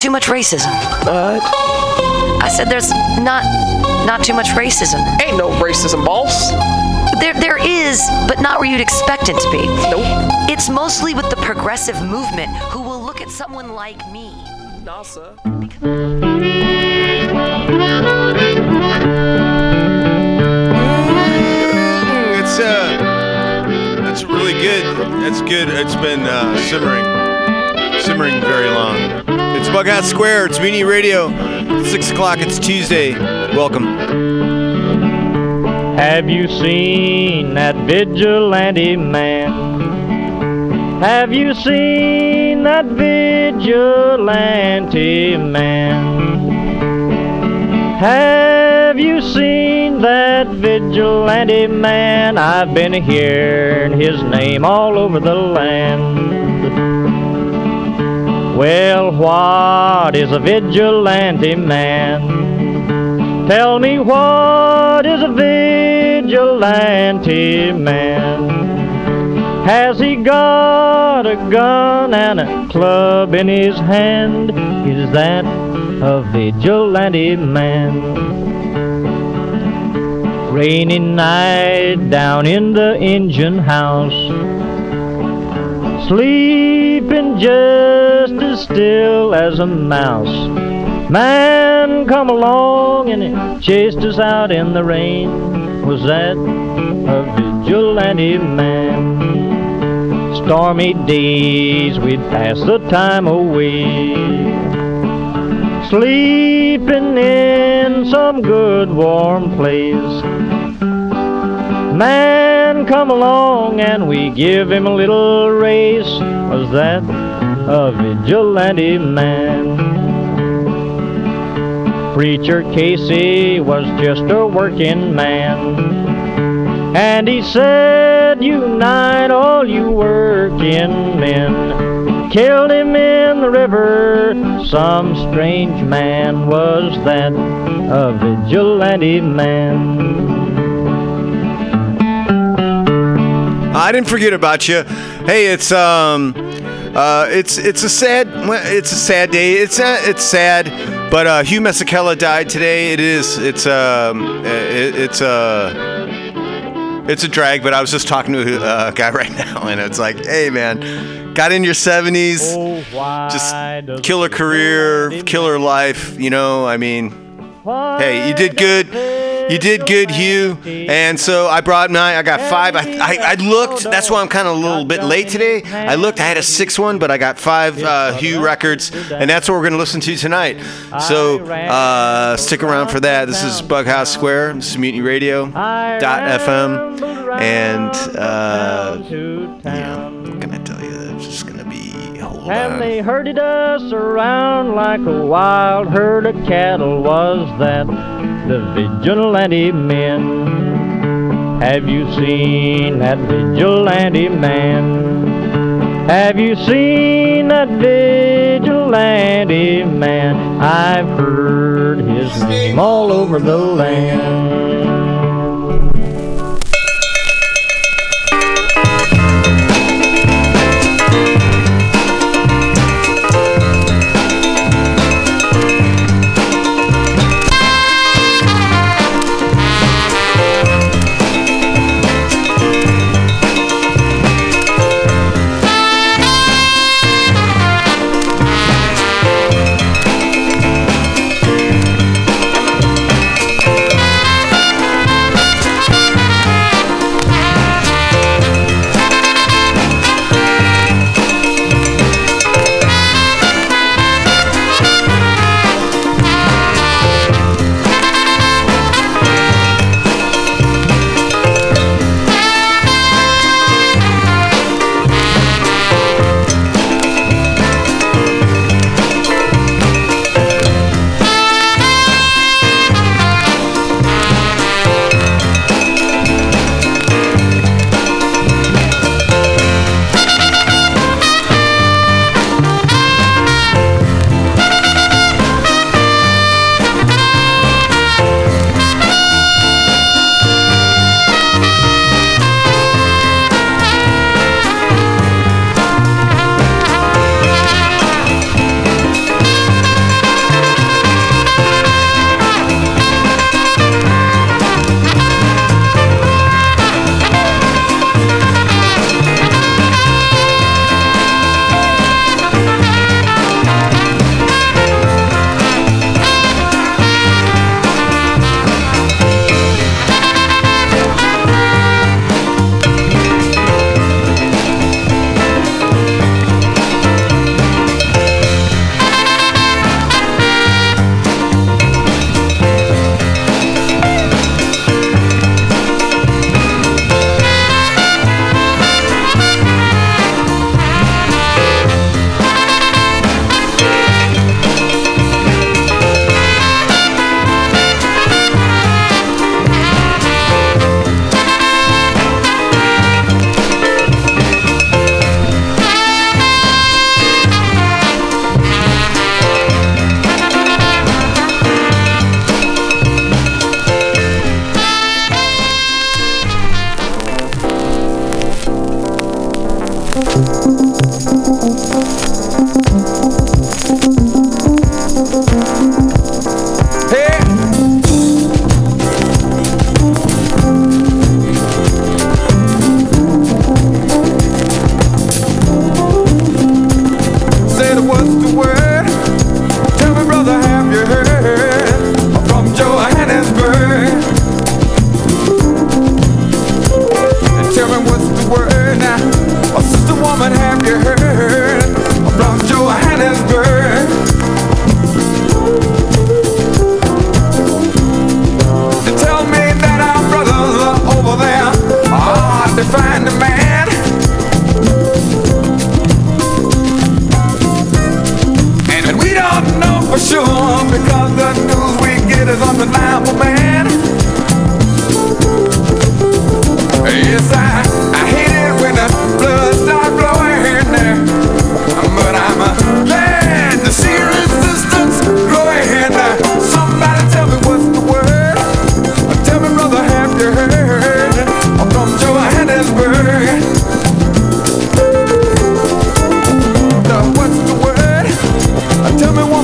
too much racism. What? I said there's not not too much racism. Ain't no racism, boss. There there is, but not where you'd expect it to be. Nope. It's mostly with the progressive movement who will look at someone like me. NASA. Mm, It's uh, that's really good. That's good. It's been uh, simmering, simmering very long. It's Bughouse Square. It's Mutiny Radio. Six o'clock. It's Tuesday. Welcome. Have you seen that vigilante man? Have you seen that vigilante man? Have you seen that vigilante man? I've been hearing his name all over the land. Well, what is a vigilante man? Tell me what is a vigilante man? Has he got a gun and a club in his hand? Is that a vigilante man? Rainy night down in the engine house sleeping just as still as a mouse. Man come along and he chased us out in the rain. Was that a vigilante man? Stormy days we'd pass the time away. Sleeping in some good warm place. Man come along and we give him a little race. Was that a vigilante man? Preacher Casey was just a working man. And he said, Unite all you working men. Killed him in the river. Some strange man was that, a vigilante man. I didn't forget about you. Hey, it's um, uh, it's it's a sad it's a sad day. It's uh, it's sad, but uh, Hugh Masekela died today. It is it's um it, it's a it's a drag. But I was just talking to a guy right now, and it's like, hey man, got in your 70s, Oh, just killer career, killer life. You know, I mean. Hey, you did good. You did good, Hugh. And so I brought mine. I got five. I, I, I looked. That's why I'm kind of a little bit late today. I looked. I had a six one, but I got five uh, Hugh records, and that's what we're going to listen to tonight. So uh, stick around for that. This is Bughouse Square. This is Mutiny Radio. Dot FM. And uh, yeah, what can I tell you? It's just going to be hold And on. they herded us around like a wild herd of cattle. Was that the vigilante men? Have you seen that vigilante man? Have you seen that vigilante man? I've heard his name all over the land.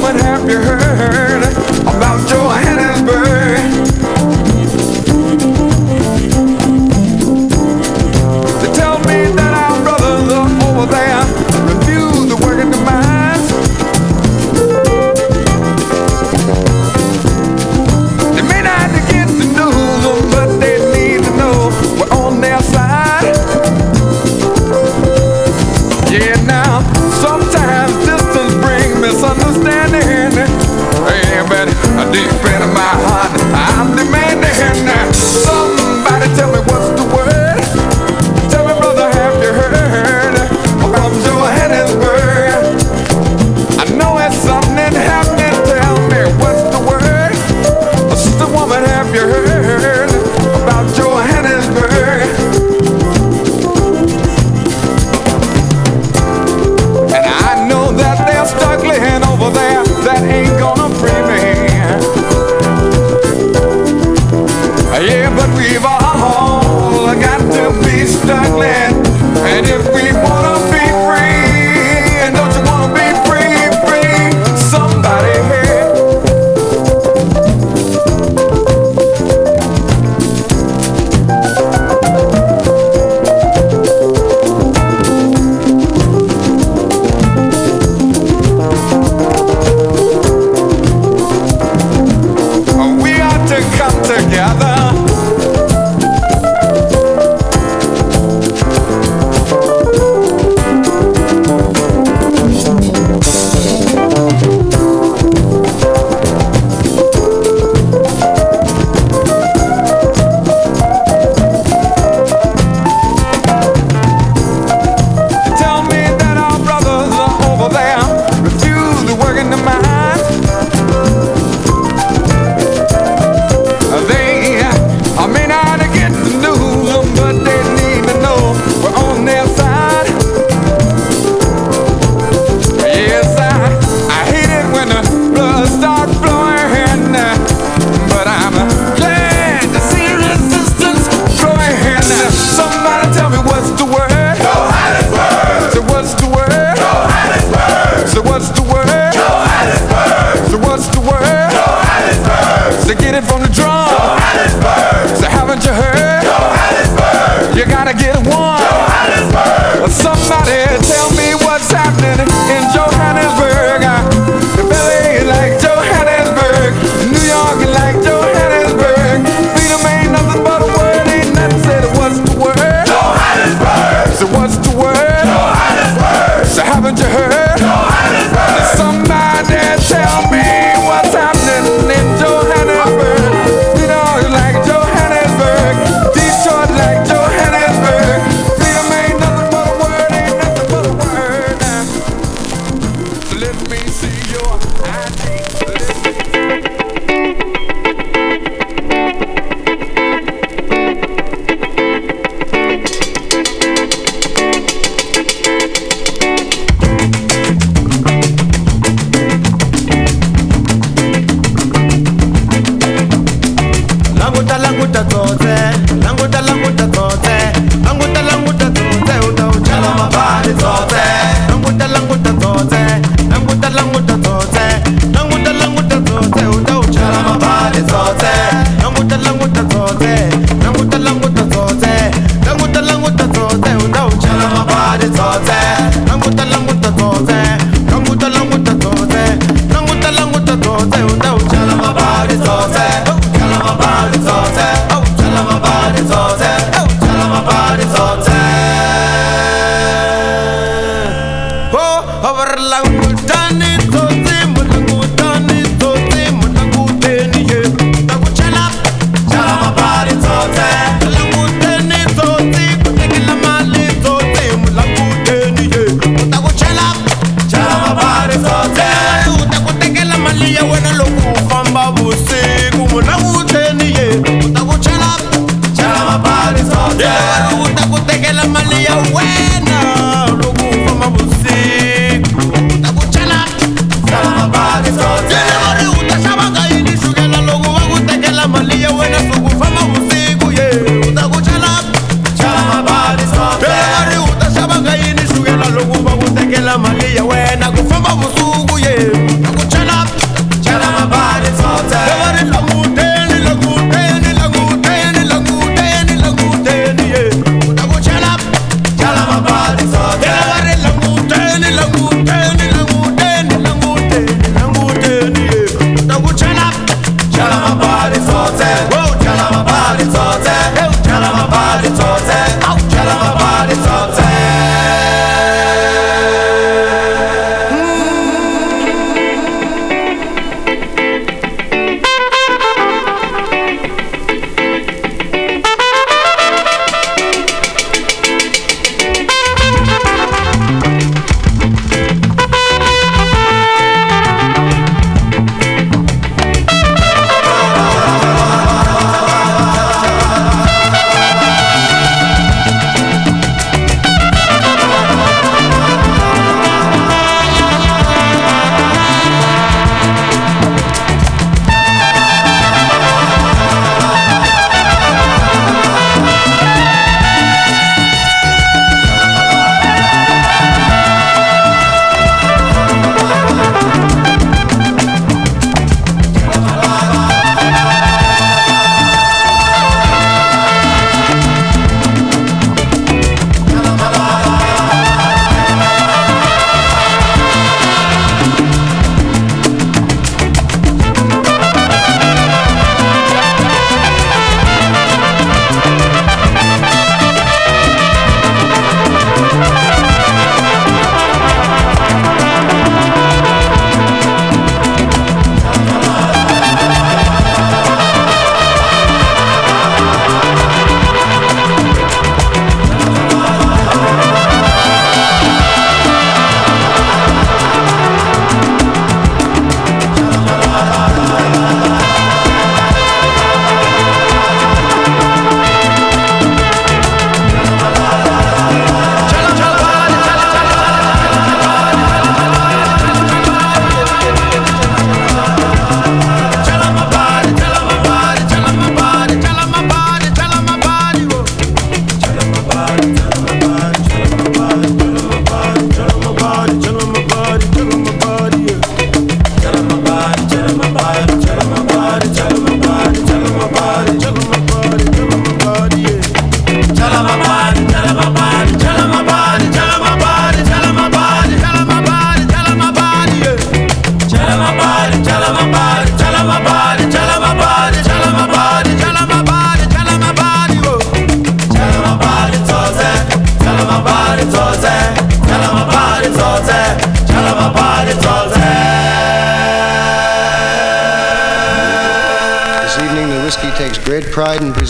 Woman, have you heard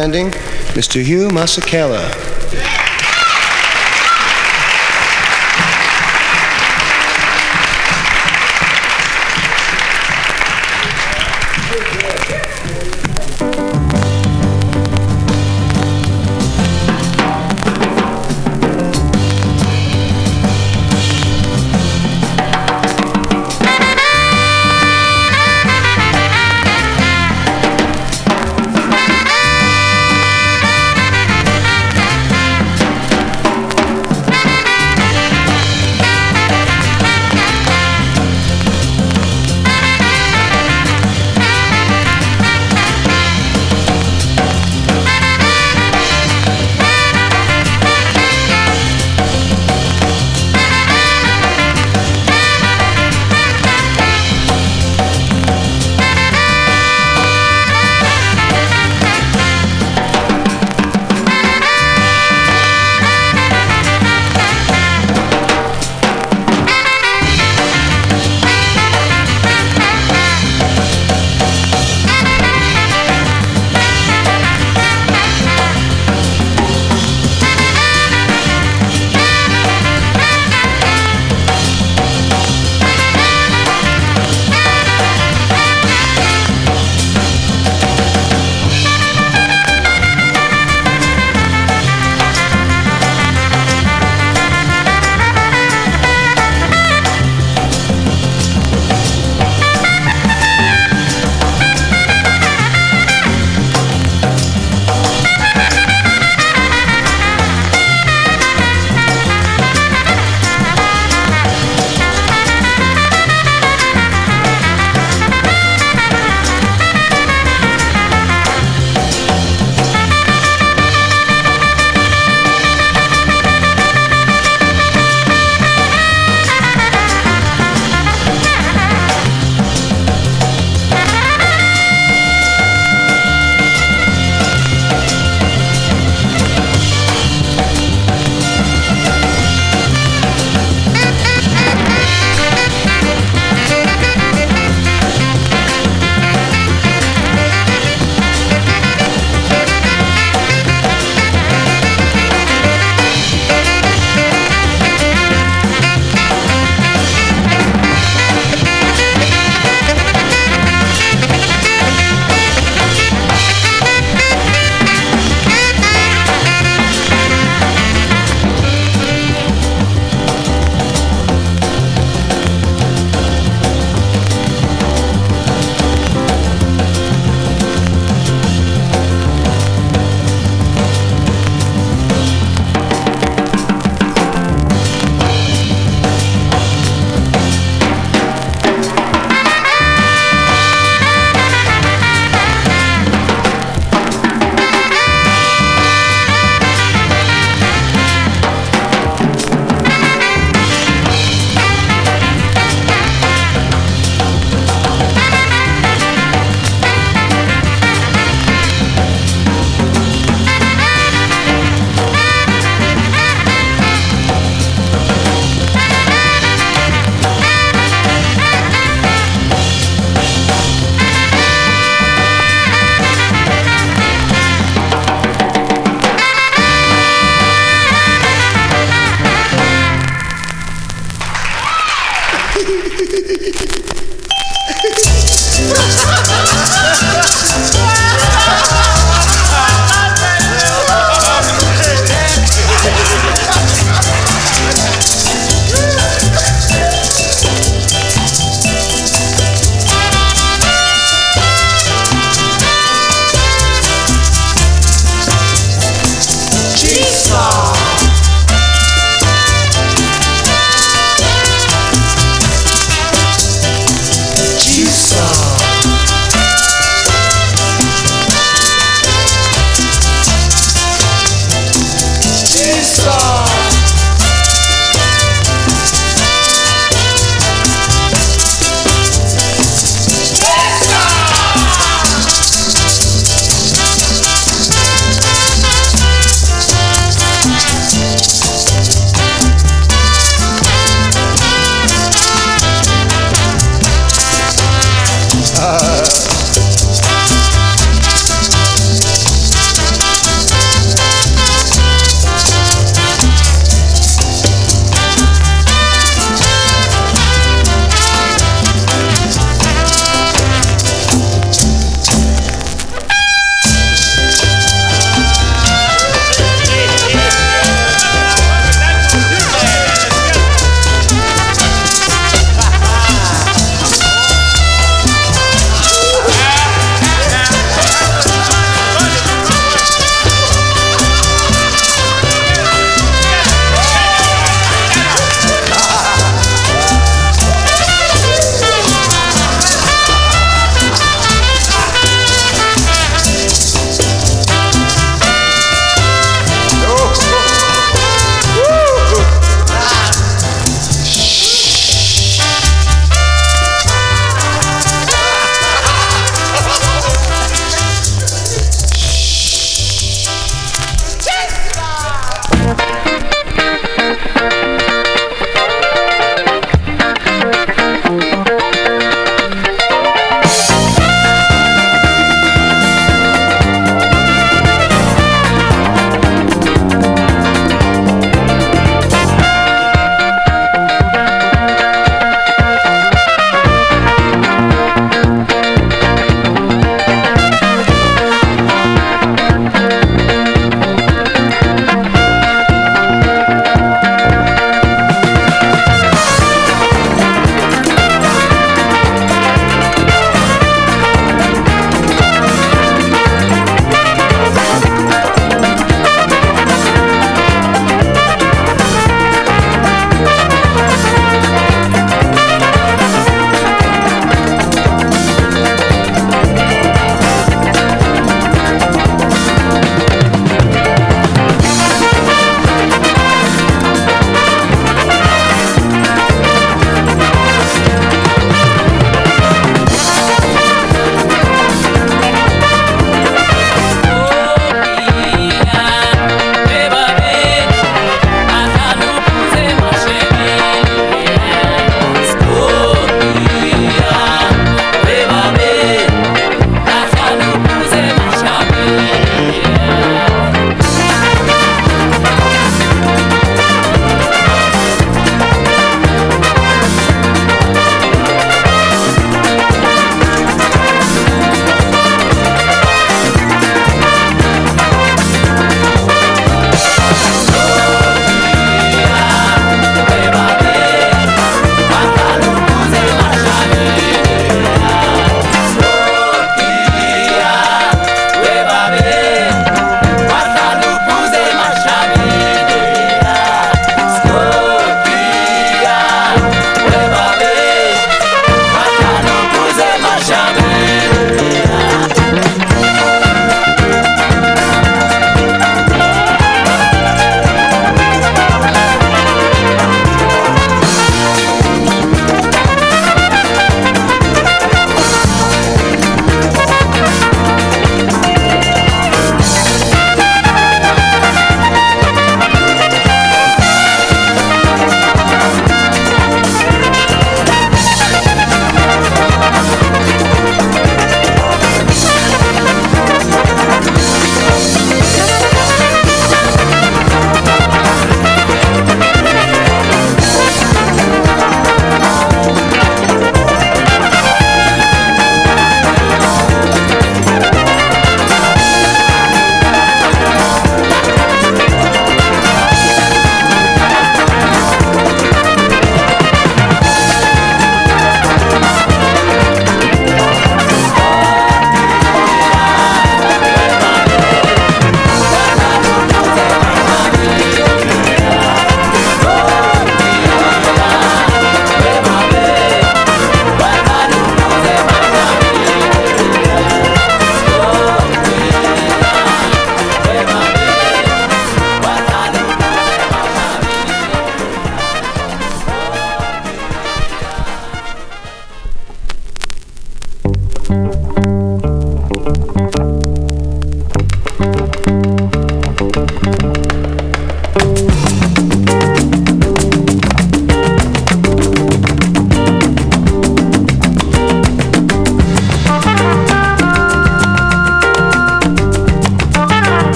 Mr. Hugh Masekela.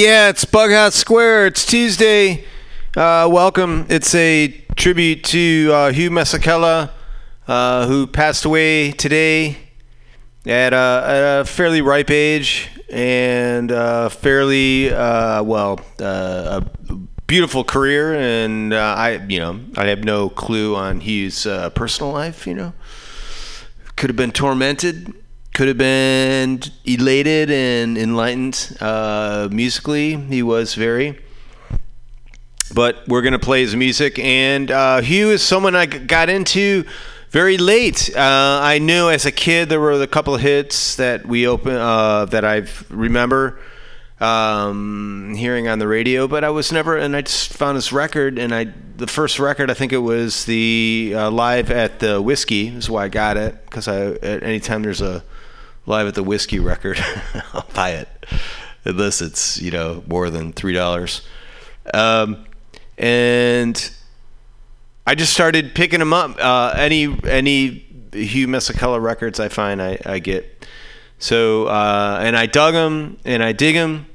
Yeah, it's Bughouse Square. It's Tuesday. Uh, welcome. It's a tribute to uh, Hugh Masekela, uh, who passed away today at a, at a fairly ripe age and uh, fairly uh, well uh, a beautiful career. And uh, I, you know, I have no clue on Hugh's uh, personal life. You know, could have been tormented could have been elated and enlightened uh, musically. He was very. But we're going to play his music. And uh, Hugh is someone I got into very late. Uh, I knew as a kid there were a couple of hits that we open uh, that I remember um, hearing on the radio, but I was never. And I just found this record, and I the first record I think it was the uh, live at the Whisky is why I got it because I at any time there's a live at the Whisky record, I'll buy it unless it's you know more than three dollars. Um, and I just started picking them up. Uh, any any Hugh Masekela records I find I, I get. So uh, and I dug them and I dig them.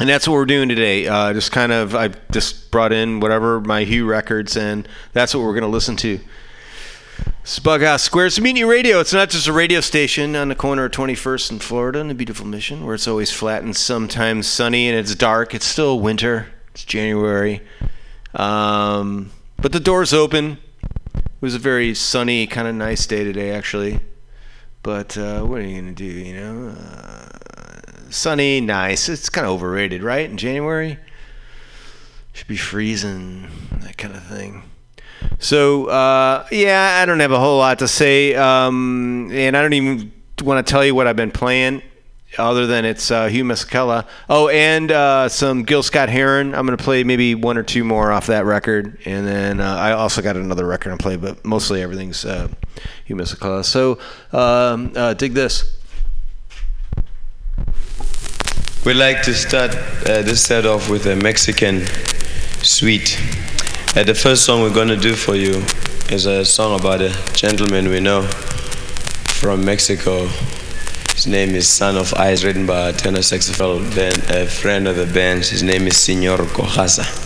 And that's what we're doing today. Uh, just kind of, I just brought in whatever my Hugh records, and that's what we're going to listen to. It's Bughouse Square. It's Mutiny Radio. It's not just a radio station on the corner of 21st and Florida in the beautiful Mission, where it's always flat and sometimes sunny and it's dark. It's still winter. It's January. Um, but the door's open. It was a very sunny, kind of nice day today, actually. But uh, what are you going to do, you know? Uh, sunny, nice. It's kind of overrated, right? In January? Should be freezing, that kind of thing. So uh, yeah, I don't have a whole lot to say, um, and I don't even want to tell you what I've been playing, other than it's uh, Hugh Masekela. Oh, and uh, some Gil Scott Heron. I'm gonna play maybe one or two more off that record, and then uh, I also got another record to play, but mostly everything's uh, Hugh Masekela. So um, uh, dig this. We'd like to start uh, this set off with a Mexican suite. Uh, the first song we're going to do for you is a song about a gentleman we know from Mexico. His name is Son of Ice, written by a tenor saxophone band, a friend of the band. His name is Senor Cojasa.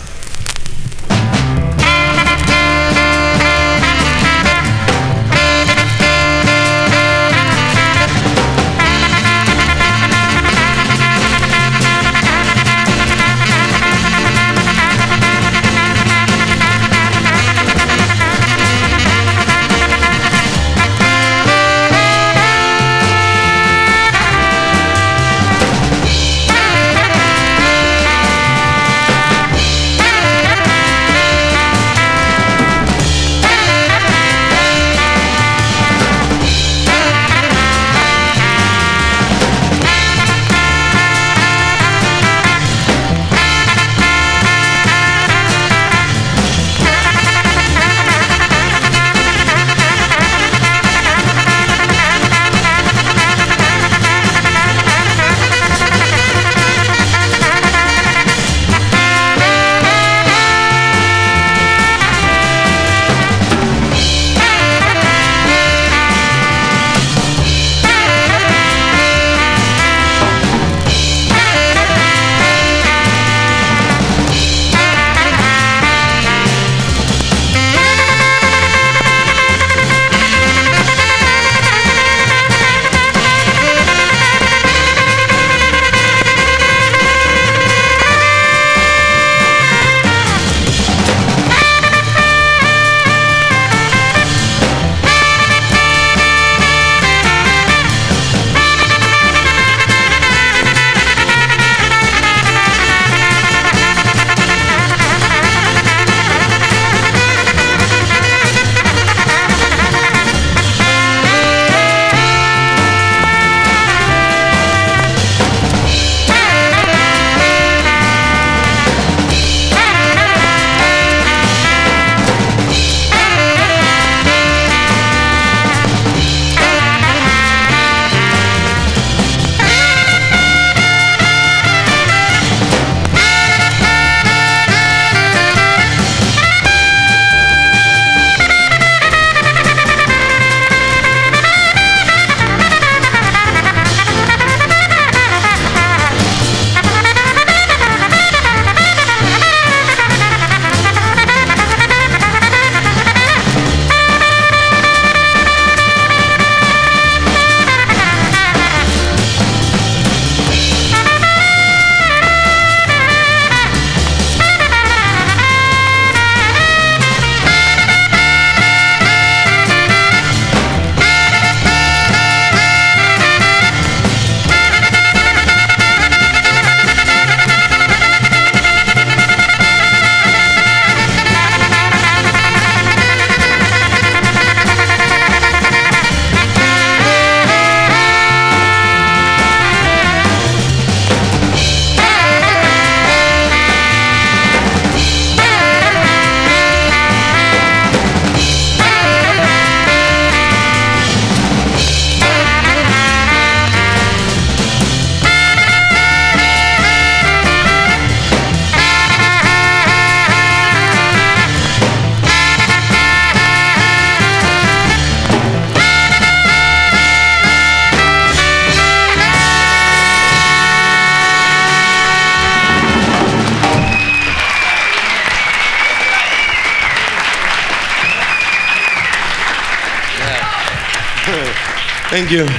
Thank you.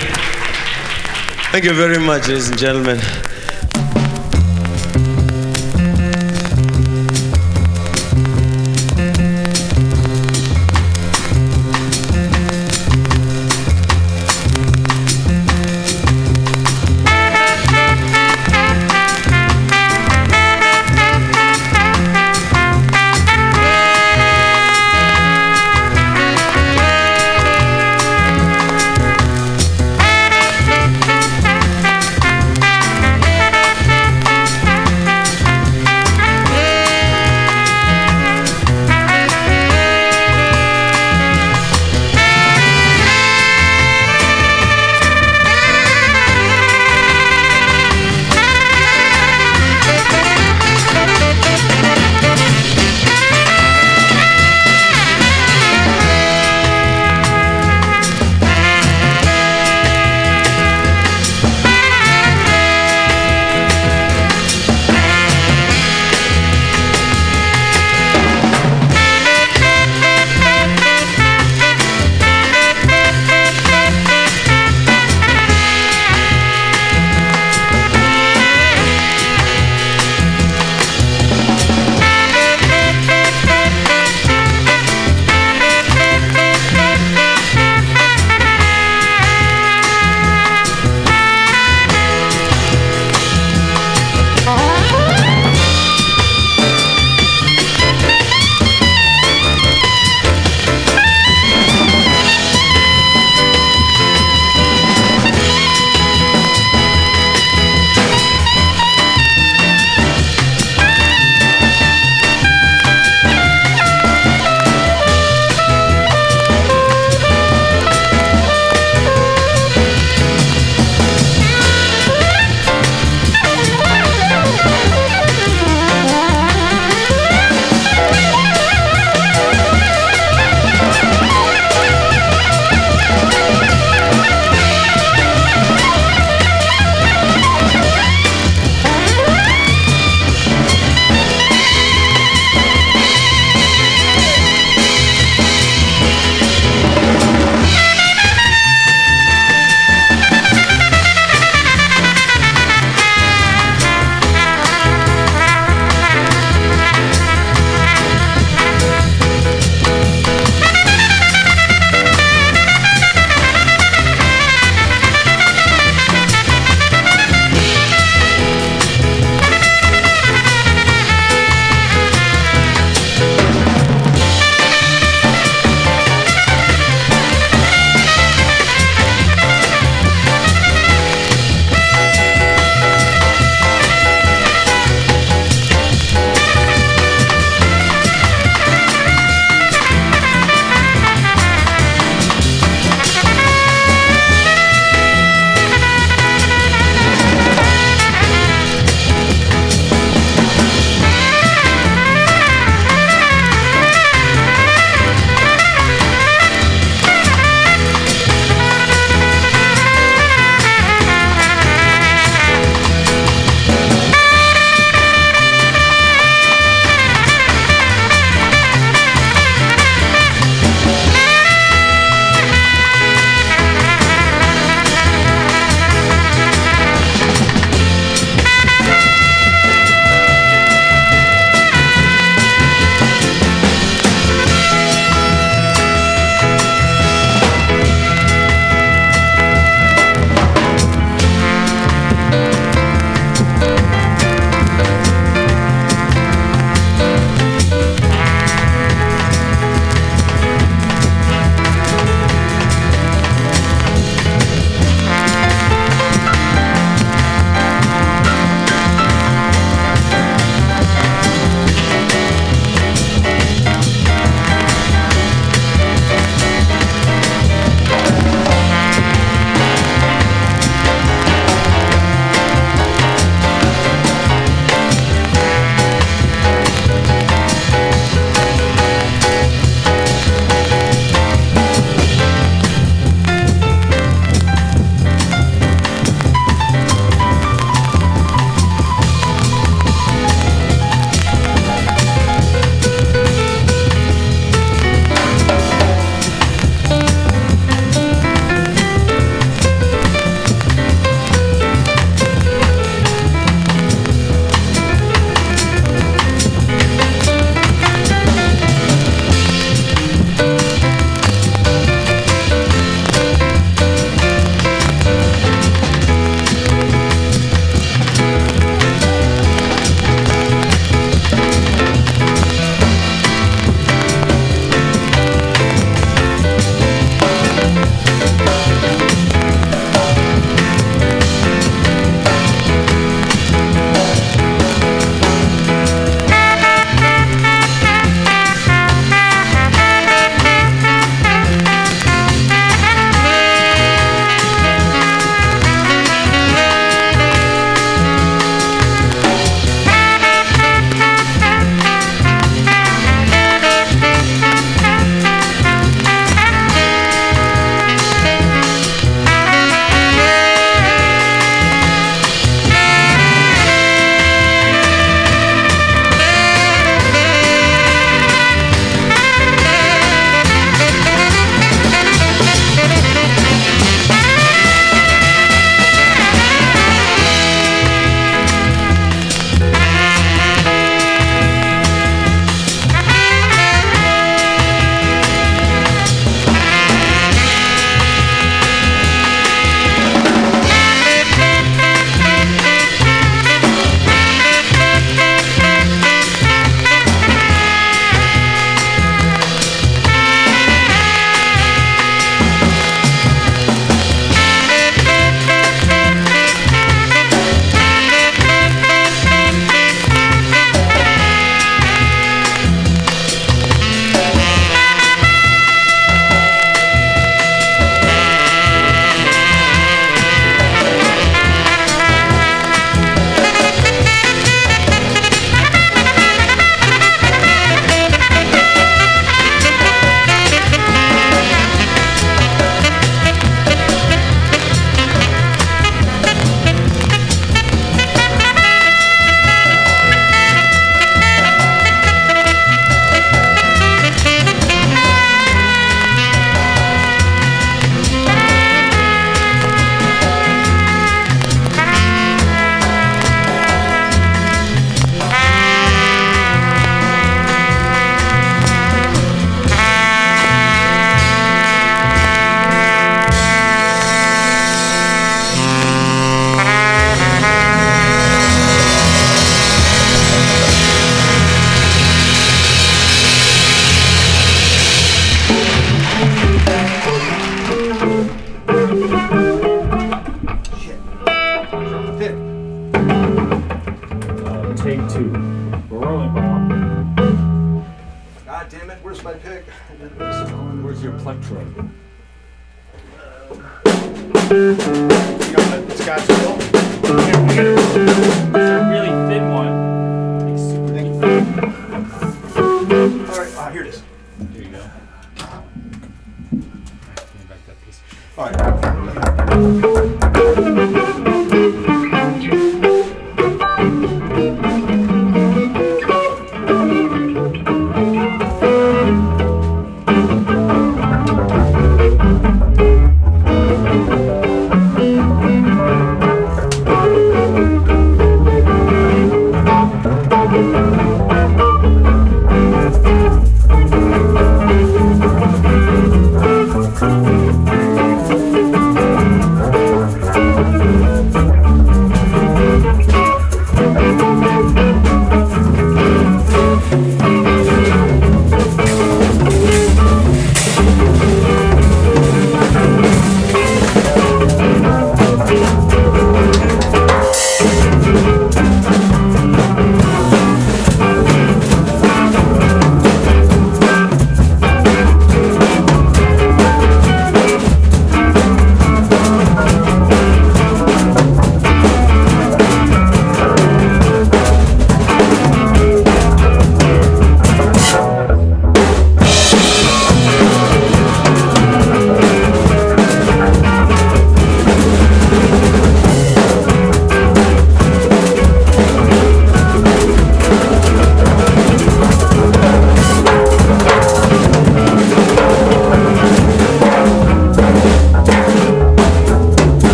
Thank you very much, ladies and gentlemen.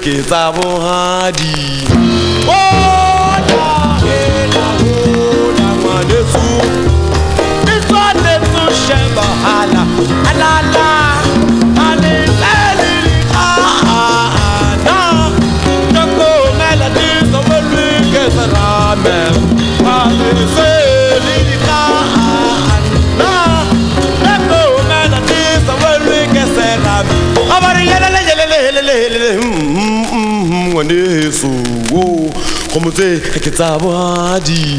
Kgomotse ke tsa Kgomotse ke tsa bohadi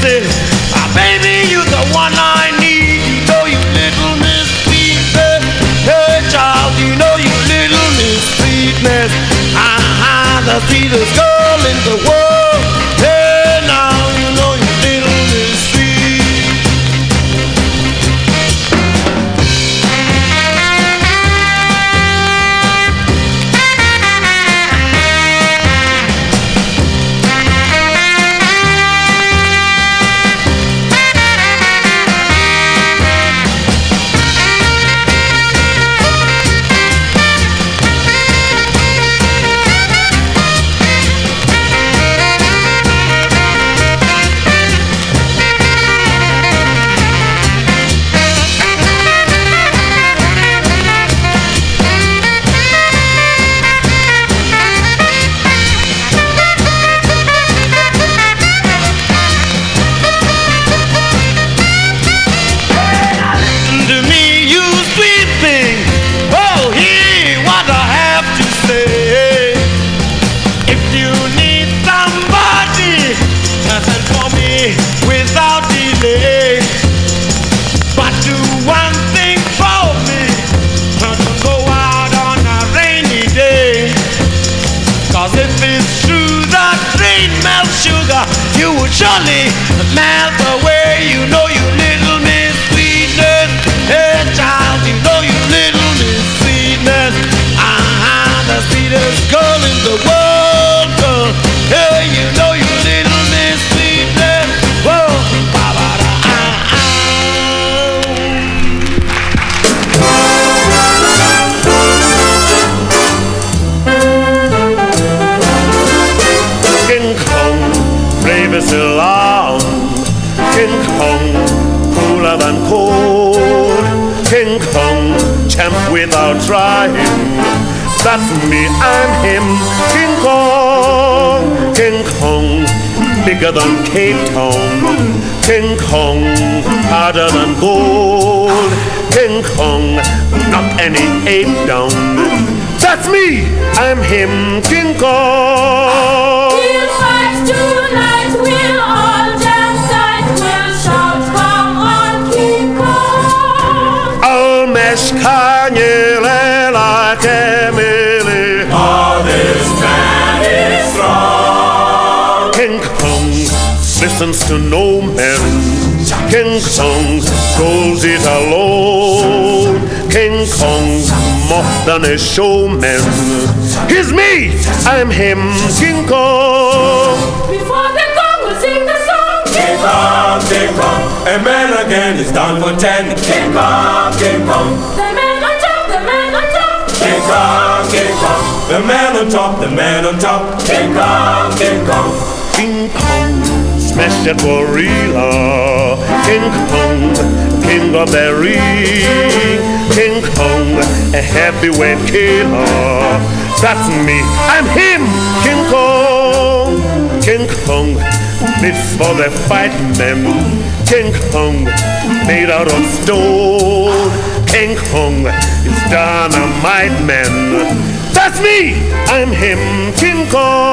kisses. Ah, baby, you're the one I need. You know you little miss sweetness. Hey, child, you know you little miss sweetness. Ah, the sweetest girl in the world. Cape Town. King Kong, harder than gold. King Kong, knock any ape down. That's me, I'm him, King Kong. Listens to no man. King Kong goes it alone. King Kong more than a showman. He's me, I'm him, King Kong. Before the Kong will sing the song, King Kong, King Kong, a man again is down for ten. King Kong, King Kong, The man on top, the man on top. King Kong, King Kong, the man on top, the man on top. King Kong, King Kong, King Kong, that gorilla. King Kong, king of ring. King Kong, a heavyweight killer. That's me, I'm him, King Kong. King Kong, made for the fight men. King Kong, made out of stone. King Kong is dynamite man. That's me, I'm him, King Kong.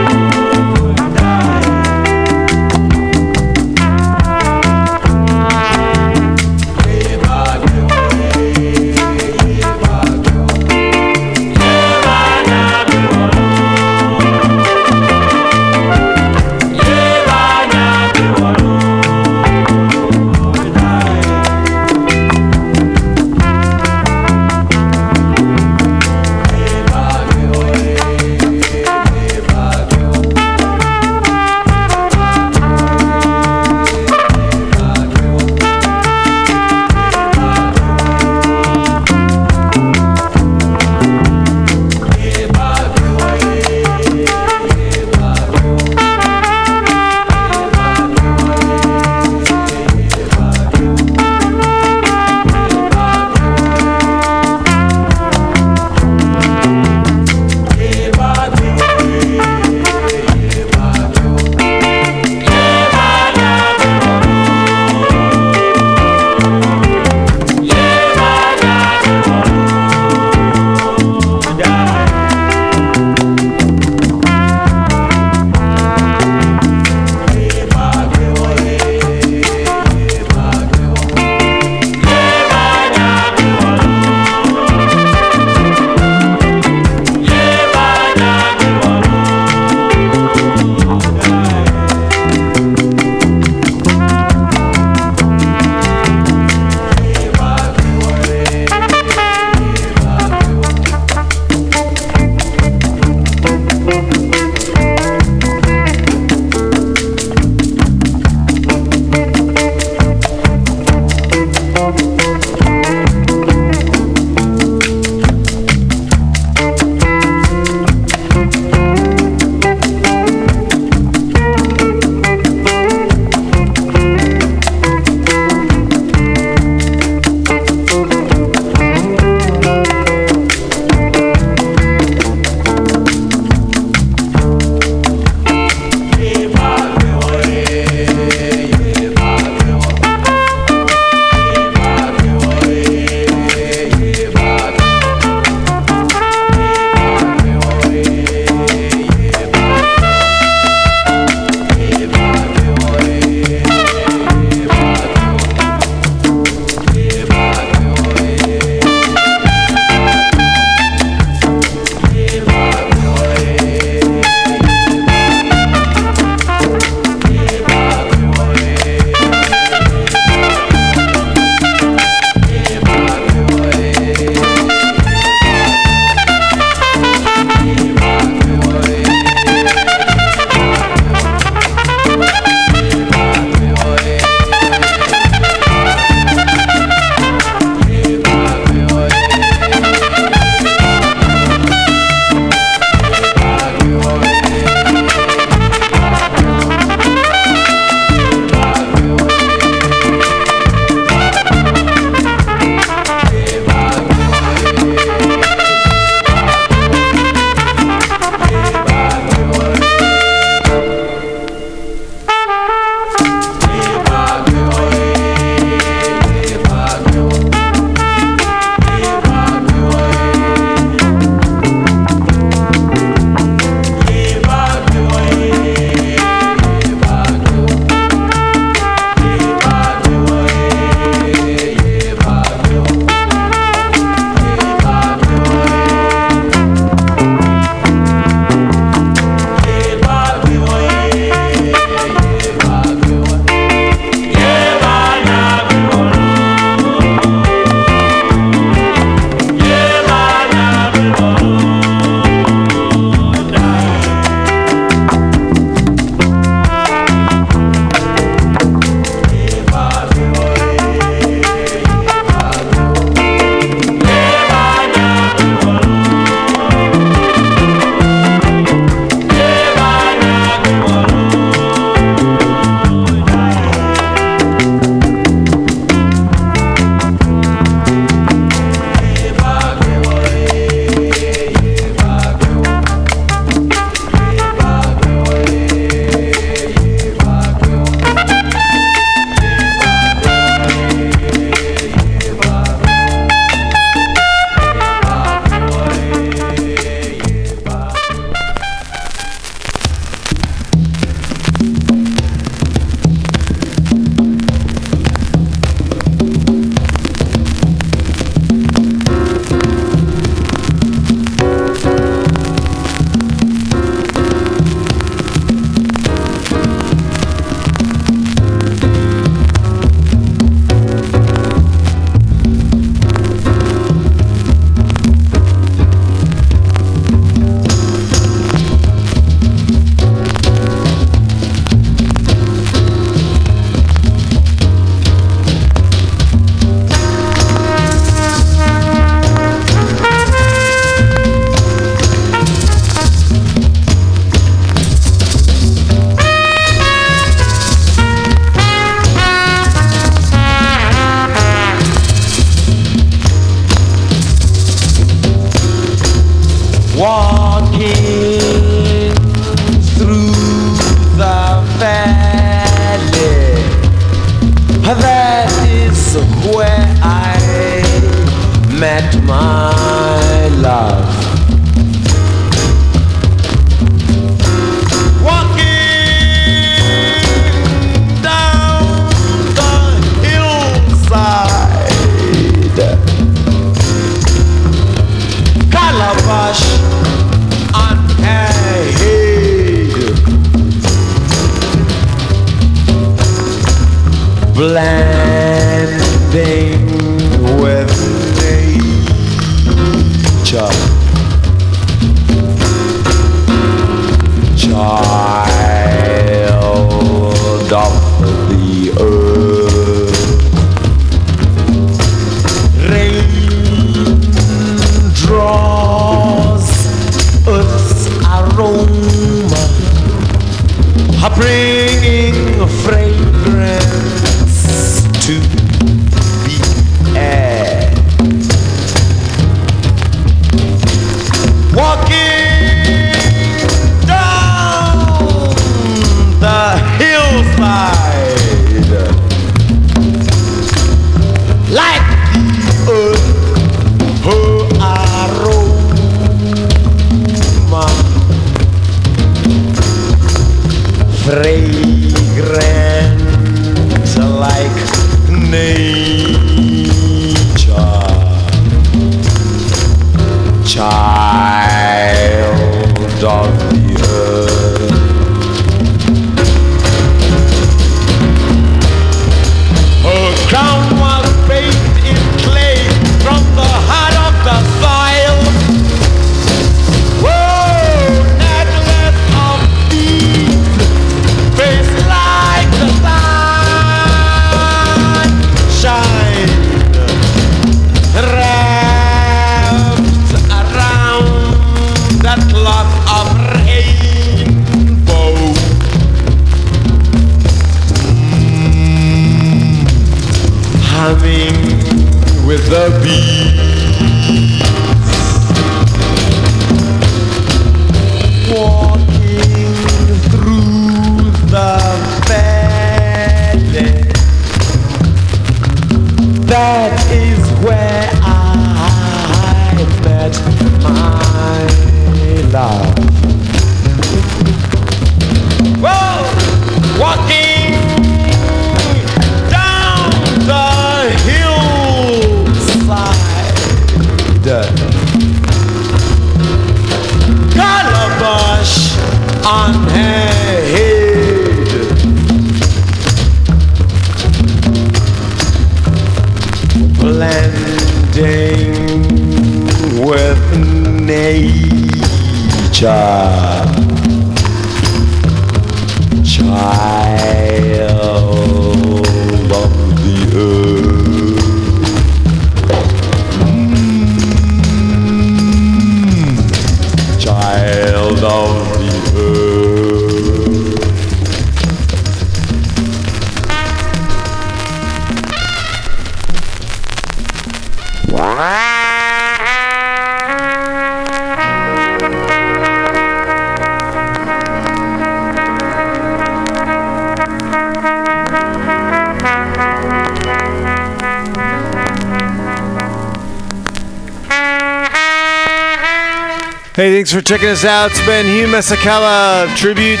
Thanks for checking us out. It's been Hugh Masekela Tribute.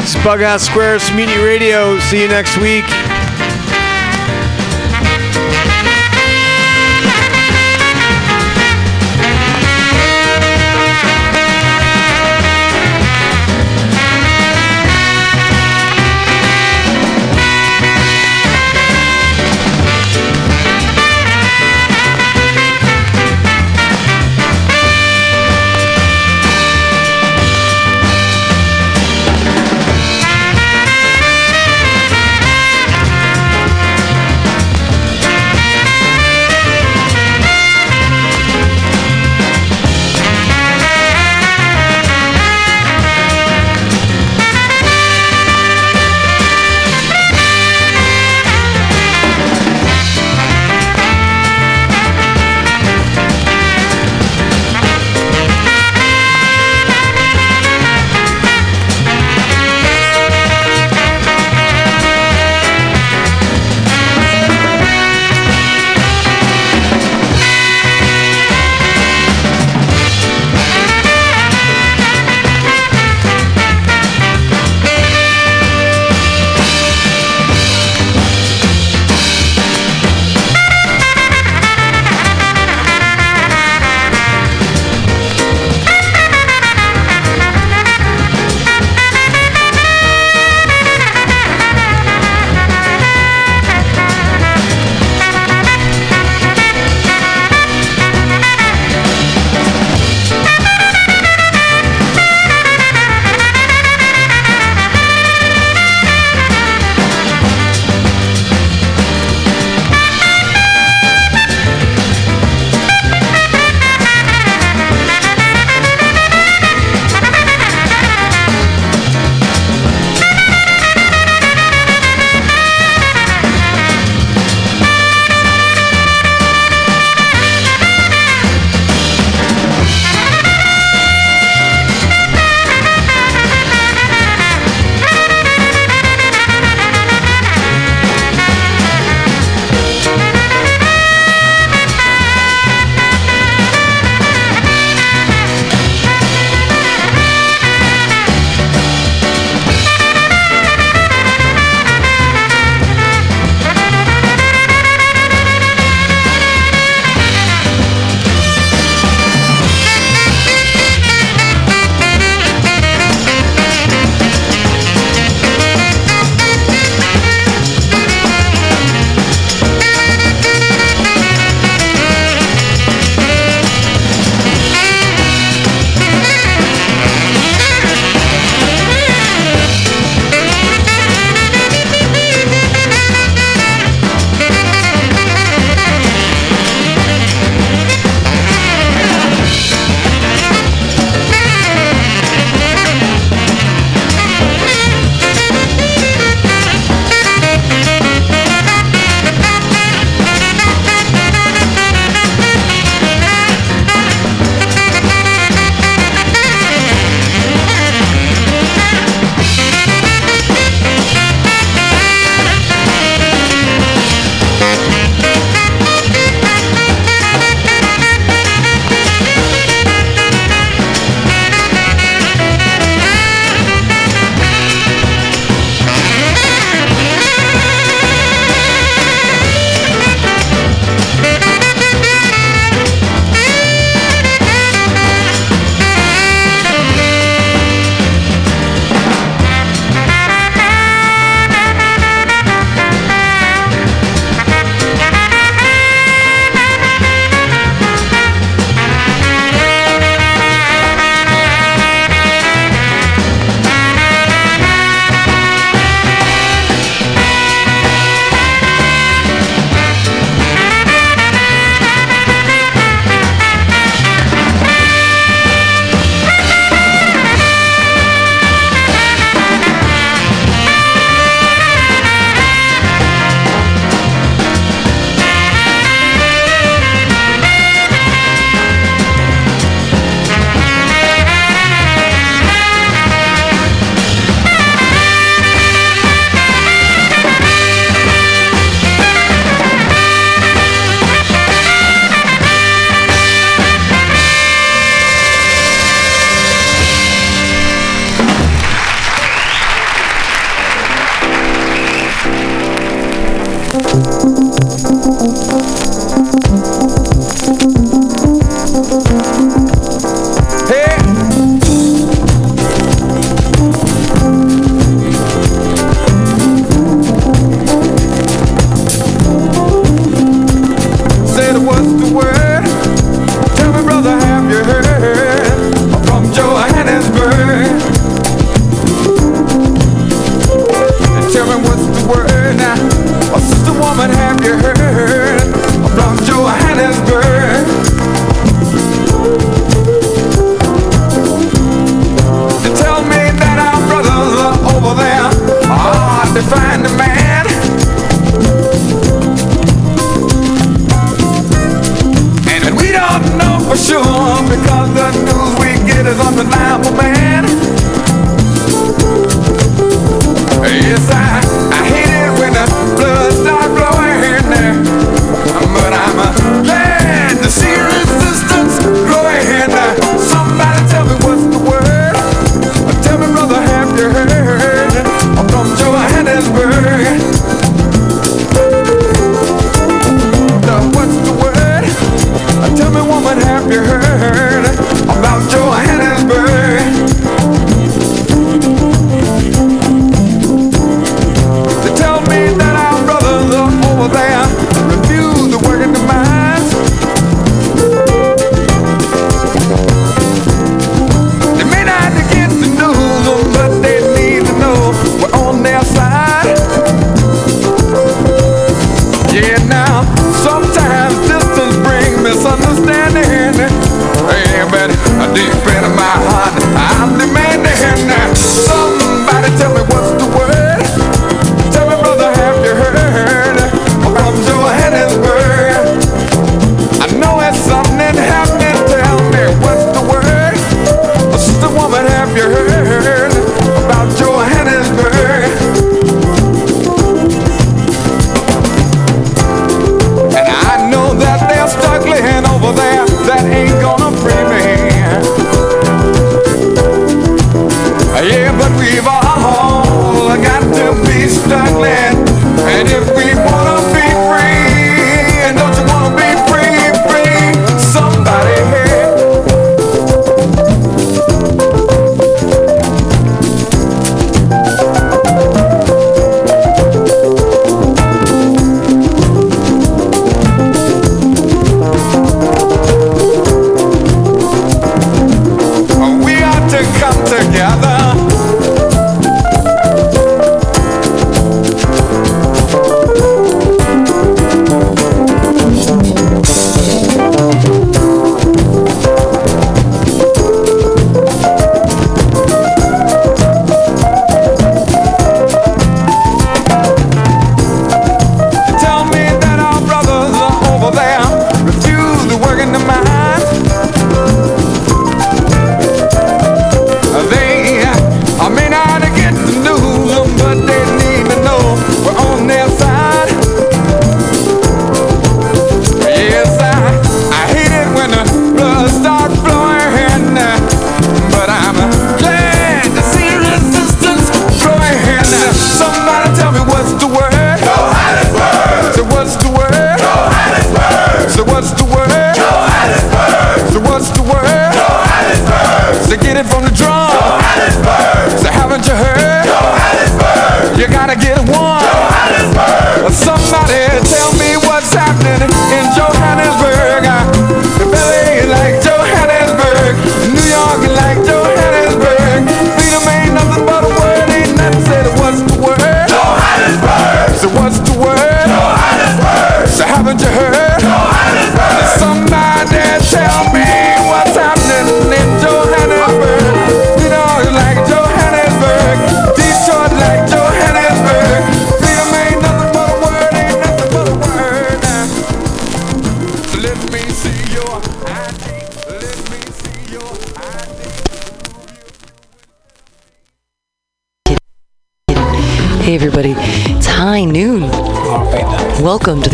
It's Bughouse Square Community Radio. See you next week.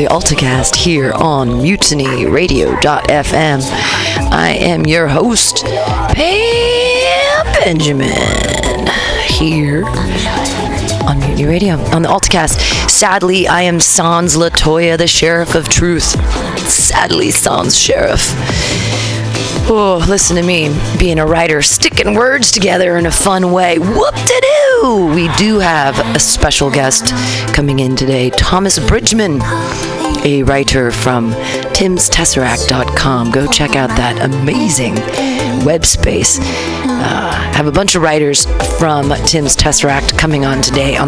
the AltaCast here on MutinyRadio.fm. I am your host, Pam Benjamin, here on Mutiny Radio, on the AltaCast. Sadly, I am Sans Latoya, the Sheriff of Truth. Sadly, Sans Sheriff. Oh, listen to me, being a writer, sticking words together in a fun way. Whoop de doo! We do have a special guest coming in today, Thomas Bridgman a writer from timstesseract.com. Go check out that amazing web space. Uh, have a bunch of writers from Tim's Tesseract coming on today on